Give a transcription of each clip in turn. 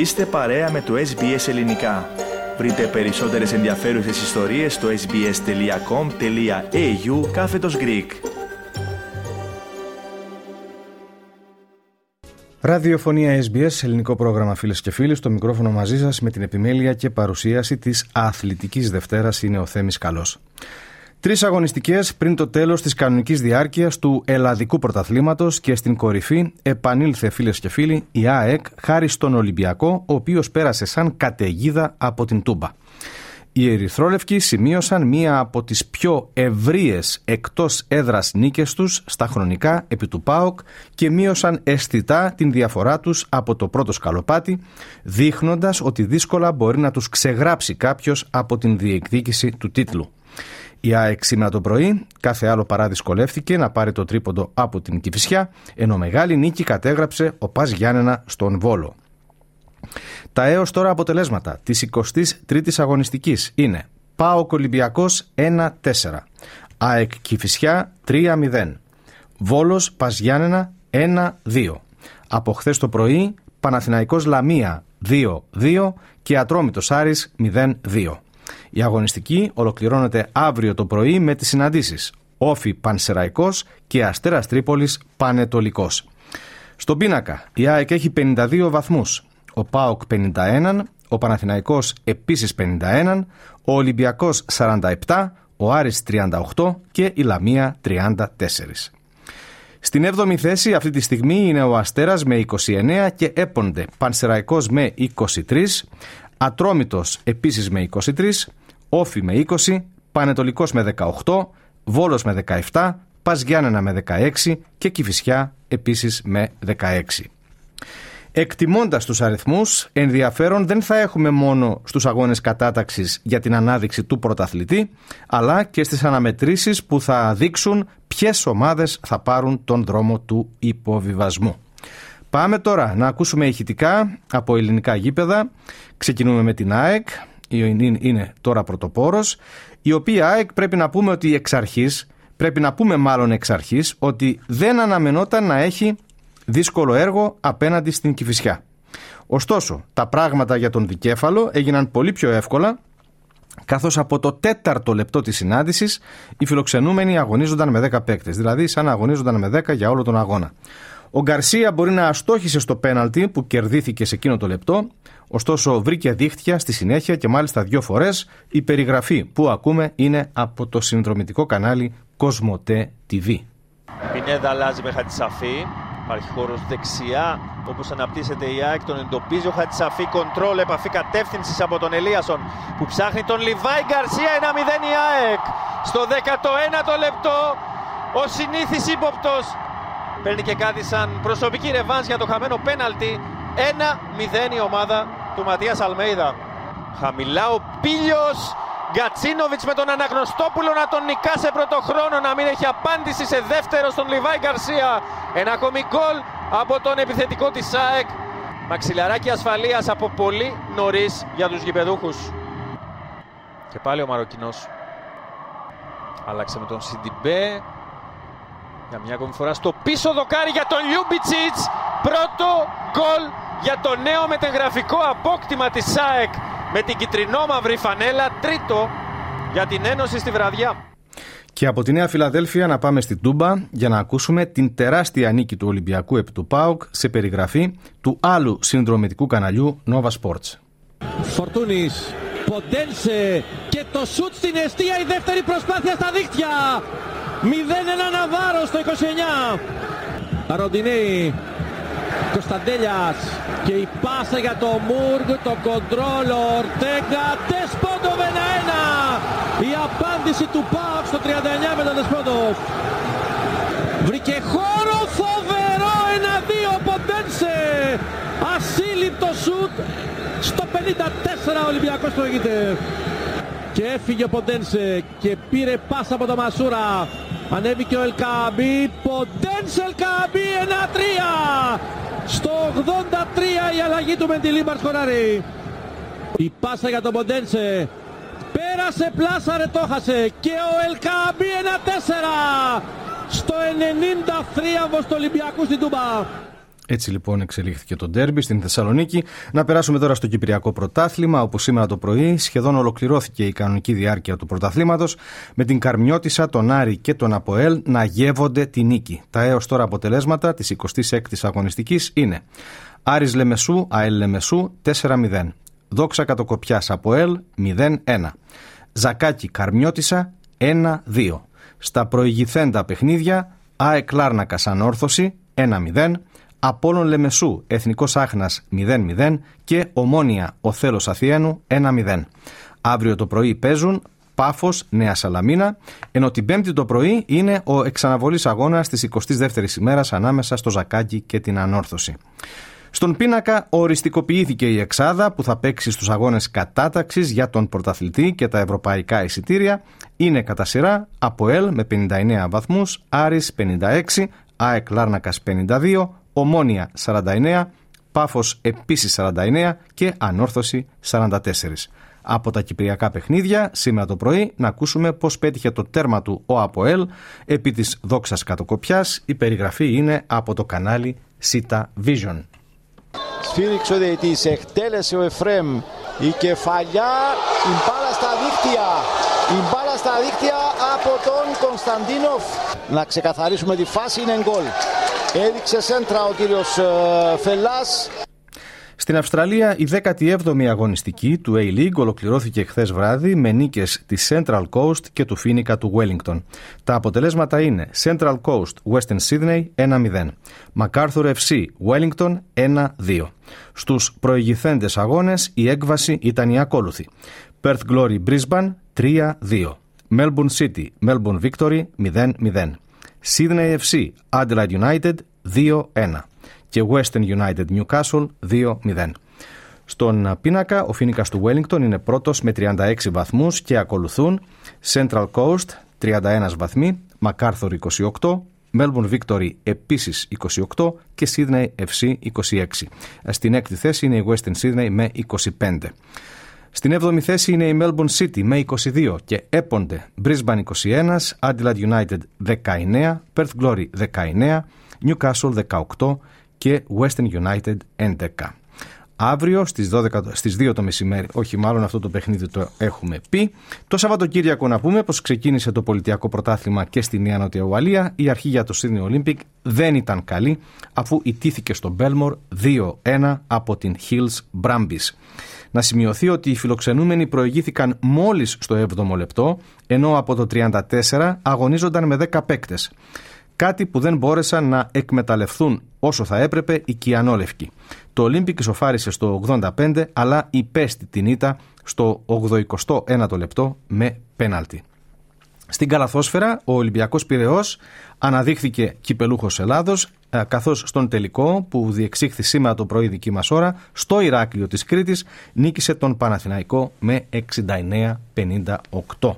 Είστε παρέα με το SBS Ελληνικά. Βρείτε περισσότερες ενδιαφέρουσες ιστορίες στο sbs.com.au κάθετος Greek. Ραδιοφωνία SBS, ελληνικό πρόγραμμα φίλες και φίλοι. Στο μικρόφωνο μαζί σας με την επιμέλεια και παρουσίαση της Αθλητικής Δευτέρας είναι ο Θέμης Καλός. Τρεις αγωνιστικές πριν το τέλος της κανονικής διάρκειας του Ελλαδικού Πρωταθλήματος και στην κορυφή επανήλθε φίλες και φίλοι η ΑΕΚ χάρη στον Ολυμπιακό, ο οποίος πέρασε σαν καταιγίδα από την Τούμπα. Οι Ερυθρόλευκοι σημείωσαν μία από τις πιο ευρείες εκτός έδρας νίκες τους στα χρονικά επί του ΠΑΟΚ και μείωσαν αισθητά την διαφορά τους από το πρώτο σκαλοπάτι, δείχνοντας ότι δύσκολα μπορεί να τους ξεγράψει κάποιος από την διεκδίκηση του τίτλου. Η ΑΕΚ σήμερα το πρωί, κάθε άλλο παρά δυσκολεύτηκε να πάρει το τρίποντο από την Κηφισιά, ενώ μεγάλη νίκη κατέγραψε ο Πας Γιάννενα στον Βόλο. Τα έως τώρα αποτελέσματα της 23ης αγωνιστικής είναι ΠΑΟΚ Ολυμπιακός 1-4, ΑΕΚ Κηφισιά 3-0, Βόλος Πας Γιάννενα 1-2. Από χθες το πρωί Παναθηναϊκός Λαμία 2-2 και Ατρόμητος Άρης 0-2. Η αγωνιστική ολοκληρώνεται αύριο το πρωί με τις συναντήσεις Όφι Πανσεραϊκός και Αστέρας Τρίπολης Πανετολικός. Στον πίνακα η ΑΕΚ έχει 52 βαθμούς, ο ΠΑΟΚ 51, ο Παναθηναϊκός επίσης 51, ο Ολυμπιακός 47, ο Άρης 38 και η Λαμία 34. Στην 7η θέση αυτή τη στιγμή είναι ο Αστέρας με 29 και έπονται Πανσεραϊκός με 23, Ατρόμητος επίσης με 23, Όφι με 20, Πανετολικός με 18, Βόλος με 17, Πας Γιάννενα με 16 και Κηφισιά επίσης με 16. Εκτιμώντας τους αριθμούς, ενδιαφέρον δεν θα έχουμε μόνο στους αγώνες κατάταξης για την ανάδειξη του πρωταθλητή, αλλά και στις αναμετρήσεις που θα δείξουν ποιες ομάδες θα πάρουν τον δρόμο του υποβιβασμού. Πάμε τώρα να ακούσουμε ηχητικά από ελληνικά γήπεδα. Ξεκινούμε με την ΑΕΚ, είναι τώρα πρωτοπόρος, η οποία ΑΕΚ πρέπει να πούμε ότι εξ αρχής, πρέπει να πούμε μάλλον εξ αρχής, ότι δεν αναμενόταν να έχει δύσκολο έργο απέναντι στην Κηφισιά. Ωστόσο, τα πράγματα για τον δικέφαλο έγιναν πολύ πιο εύκολα καθώς από το τέταρτο λεπτό της συνάντησης οι φιλοξενούμενοι αγωνίζονταν με 10 παίκτες, δηλαδή σαν να αγωνίζονταν με 10 για όλο τον αγώνα. Ο Γκαρσία μπορεί να αστόχησε στο πέναλτι που κερδίθηκε σε εκείνο το λεπτό, ωστόσο βρήκε δίχτυα στη συνέχεια και μάλιστα δύο φορές η περιγραφή που ακούμε είναι από το συνδρομητικό κανάλι Κοσμοτέ TV. Πινέδα αλλάζει με Χατσαφή. Υπάρχει χώρος δεξιά όπως αναπτύσσεται η ΑΕΚ. Τον εντοπίζει ο Χατσαφή. Κοντρόλ, επαφή κατεύθυνσης από τον Ελίασον που ψάχνει τον Λιβάη Γκαρσία. 1-0 η ΑΕΚ. Στο 19ο λεπτό ο συνήθις ύποπτος παίρνει και κάτι σαν προσωπική ρεβάνς για το χαμένο πέναλτι. 1-0 η ομάδα του Ματίας Αλμέιδα. Χαμηλά ο Πίλιος. Γκατσίνοβιτς με τον Αναγνωστόπουλο να τον νικά σε πρώτο χρόνο να μην έχει απάντηση σε δεύτερο στον Λιβάη Γκαρσία. Ένα ακόμη γκολ από τον επιθετικό της ΣΑΕΚ. Μαξιλαράκι ασφαλείας από πολύ νωρίς για τους γηπεδούχους. Και πάλι ο Μαροκινός. Άλλαξε με τον Σιντιμπέ. Για μια ακόμη φορά στο πίσω δοκάρι για τον Λιούμπιτσιτς. Πρώτο γκολ για το νέο μετεγραφικό απόκτημα της ΣΑΕΚ με την κυτρινόμαυρη φανέλα. Τρίτο για την Ένωση στη βραδιά. Και από τη Νέα Φιλαδέλφια να πάμε στην Τούμπα για να ακούσουμε την τεράστια νίκη του Ολυμπιακού επί του ΠΑΟΚ σε περιγραφή του άλλου συνδρομητικού καναλιού Nova Sports. Φορτούνης, Ποντένσε και το σουτ στην αιστεία η δεύτερη προσπάθεια στα δίκτυα. 0-1 Ναβάρο στο 29. Ροντινέη. Κωνσταντέλιας και η πάσα για το Μούργ, το κοντρόλ, Ορτέγκα, Τεσπόντο 1-1. Η απάντηση του Πάοκ στο 39 με τον Τεσπόντο. Βρήκε χώρο, φοβερό 1-2 Ποντένσε. Ασύλληπτο σουτ στο 54 ο Ολυμπιακός προηγείται. Και έφυγε ο Ποντένσε και πήρε πάσα από το Μασούρα. Ανέβηκε ο Ελκαμπή. Ποντένσε Ελκαμπή 1-3. Στο 83 η αλλαγή του Μεντιλίμπαρ σκοράρει. Η πάσα για τον Ποντένσε. Πέρασε, πλάσαρε, το χασε. Και ο Ελκαμπή 1-4. Στο 90 θρίαμβο του Ολυμπιακού στην Τούμπα. Έτσι λοιπόν εξελίχθηκε το ντέρμπι στην Θεσσαλονίκη. Να περάσουμε τώρα στο Κυπριακό Πρωτάθλημα, όπου σήμερα το πρωί σχεδόν ολοκληρώθηκε η κανονική διάρκεια του πρωταθλήματος, με την Καρμιώτησα, τον Άρη και τον Αποέλ να γεύονται τη νίκη. Τα έως τώρα αποτελέσματα της 26η αγωνιστικής είναι Άρης Λεμεσού, ΑΕΛ Λεμεσού 4-0. Δόξα Κατοκοπιάς Αποέλ 0-1. Ζακάκι Καρμιώτησα 1-2. Στα προηγηθέντα παιχνίδια ΑΕΚ Λάρνακα Ανόρθωση 1-0. Απόλλων Λεμεσού Εθνικός Άχνας 0-0 και Ομόνια ο Θέλος Αθιένου 1-0. Αύριο το πρωί παίζουν Πάφος Νέα Σαλαμίνα, ενώ την Πέμπτη το πρωί είναι ο εξαναβολής αγώνας της 22ης ημέρας ανάμεσα στο Ζακάκι και την Ανόρθωση. Στον πίνακα οριστικοποιήθηκε η εξάδα που θα παίξει στους αγώνες κατάταξης για τον πρωταθλητή και τα ευρωπαϊκά εισιτήρια. Είναι κατά σειρά από ΕΛ με 59 βαθμούς, Άρης 56, ΑΕΚ Λάρνακας 52, Ομόνια 49, Πάφος επίσης 49 και Ανόρθωση 44. Από τα κυπριακά παιχνίδια, σήμερα το πρωί, να ακούσουμε πώς πέτυχε το τέρμα του ο Αποέλ επί της δόξας κατοκοπιάς. Η περιγραφή είναι από το κανάλι Sita Vision. Σφύριξε ο διαιτής, εκτέλεσε ο Εφρέμ. Η κεφαλιά, η μπάλα στα δίκτυα. Η μπάλα στα δίκτυα από τον Κωνσταντίνοφ. Να ξεκαθαρίσουμε τη φάση, είναι γκολ. Έδειξε σέντρα ο κύριος ε, Φελάς. Στην Αυστραλία, η 17η αγωνιστική του A-League ολοκληρώθηκε χθες βράδυ με νίκες της Central Coast και του Φίνικα του Wellington. Τα αποτελέσματα είναι Central Coast Western Sydney 1-0, MacArthur FC Wellington 1-2. Στους προηγηθέντες αγώνες η έκβαση ήταν η ακόλουθη. Perth Glory Brisbane 3-2. Melbourne City Melbourne Victory 0-0. Sydney FC Adelaide United 2-1 και Western United Newcastle 2-0. Στον πίνακα ο Φίνικας του Wellington είναι πρώτος με 36 βαθμούς και ακολουθούν Central Coast 31 βαθμοί, MacArthur 28, Melbourne Victory επίσης 28 και Sydney FC 26. Στην έκτη θέση είναι η Western Sydney με 25. Στην 7η θέση είναι η Melbourne City με 22 και έπονται Brisbane 21, Adelaide United 19, Perth Glory 19, Newcastle 18 και Western United 11. Αύριο στις, 12, στις 2 το μεσημέρι, όχι μάλλον αυτό το παιχνίδι το έχουμε πει. Το Σαββατοκύριακο να πούμε πως ξεκίνησε το πολιτιακό πρωτάθλημα και στη Νέα Νότια Ουαλία. Η αρχή για το Sydney Olympic δεν ήταν καλή αφού ητήθηκε στο Belmore 2-1 από την Hills Brumbies. Να σημειωθεί ότι οι φιλοξενούμενοι προηγήθηκαν μόλις στο 7ο λεπτό, ενώ από το 34 αγωνίζονταν με 10 παίκτες κάτι που δεν μπόρεσαν να εκμεταλλευτούν όσο θα έπρεπε οι Κυανόλευκοι. Το Olympic ισοφάρισε στο 85 αλλά υπέστη την ήττα στο 81ο λεπτό με πέναλτι. Στην καλαθόσφαιρα ο Ολυμπιακός Πυραιός αναδείχθηκε κυπελούχος Ελλάδος ε, καθώς στον τελικό που διεξήχθη σήμερα το πρωί δική μας ώρα στο Ηράκλειο της Κρήτης νίκησε τον Παναθηναϊκό με 69-58.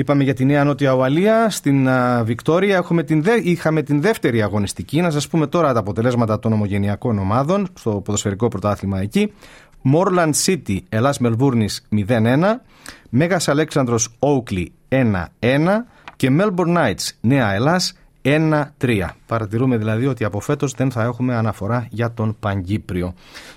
Είπαμε για τη Νέα Νότια Ουαλία. Στην Βικτόρια έχουμε την δε, είχαμε την δεύτερη αγωνιστική. Να σας πούμε τώρα τα αποτελέσματα των ομογενειακών ομάδων στο ποδοσφαιρικό πρωτάθλημα εκεί. Μόρλαντ City, Ελλάς Μελβούρνης 0-1. Μέγας Αλέξανδρος Όουκλι 1-1. Και Melbourne Knights, Νέα Ελλάς 1-3. Παρατηρούμε δηλαδή ότι από φέτος δεν θα έχουμε αναφορά για τον Παγκύπριο.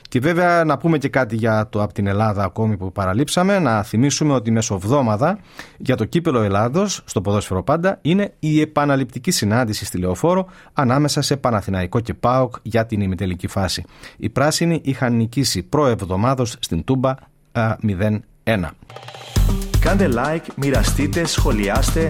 Και βέβαια να πούμε και κάτι για το από την Ελλάδα ακόμη που παραλείψαμε. Να θυμίσουμε ότι μεσοβδόμαδα για το κύπελο Ελλάδος, στο ποδόσφαιρο πάντα, είναι η επαναληπτική συνάντηση στη Λεωφόρο ανάμεσα σε Παναθηναϊκό και ΠΑΟΚ για την ημιτελική φάση. Οι πράσινοι είχαν νικήσει προεβδομάδος στην Τούμπα 0-1. Κάντε like, μοιραστείτε, σχολιάστε,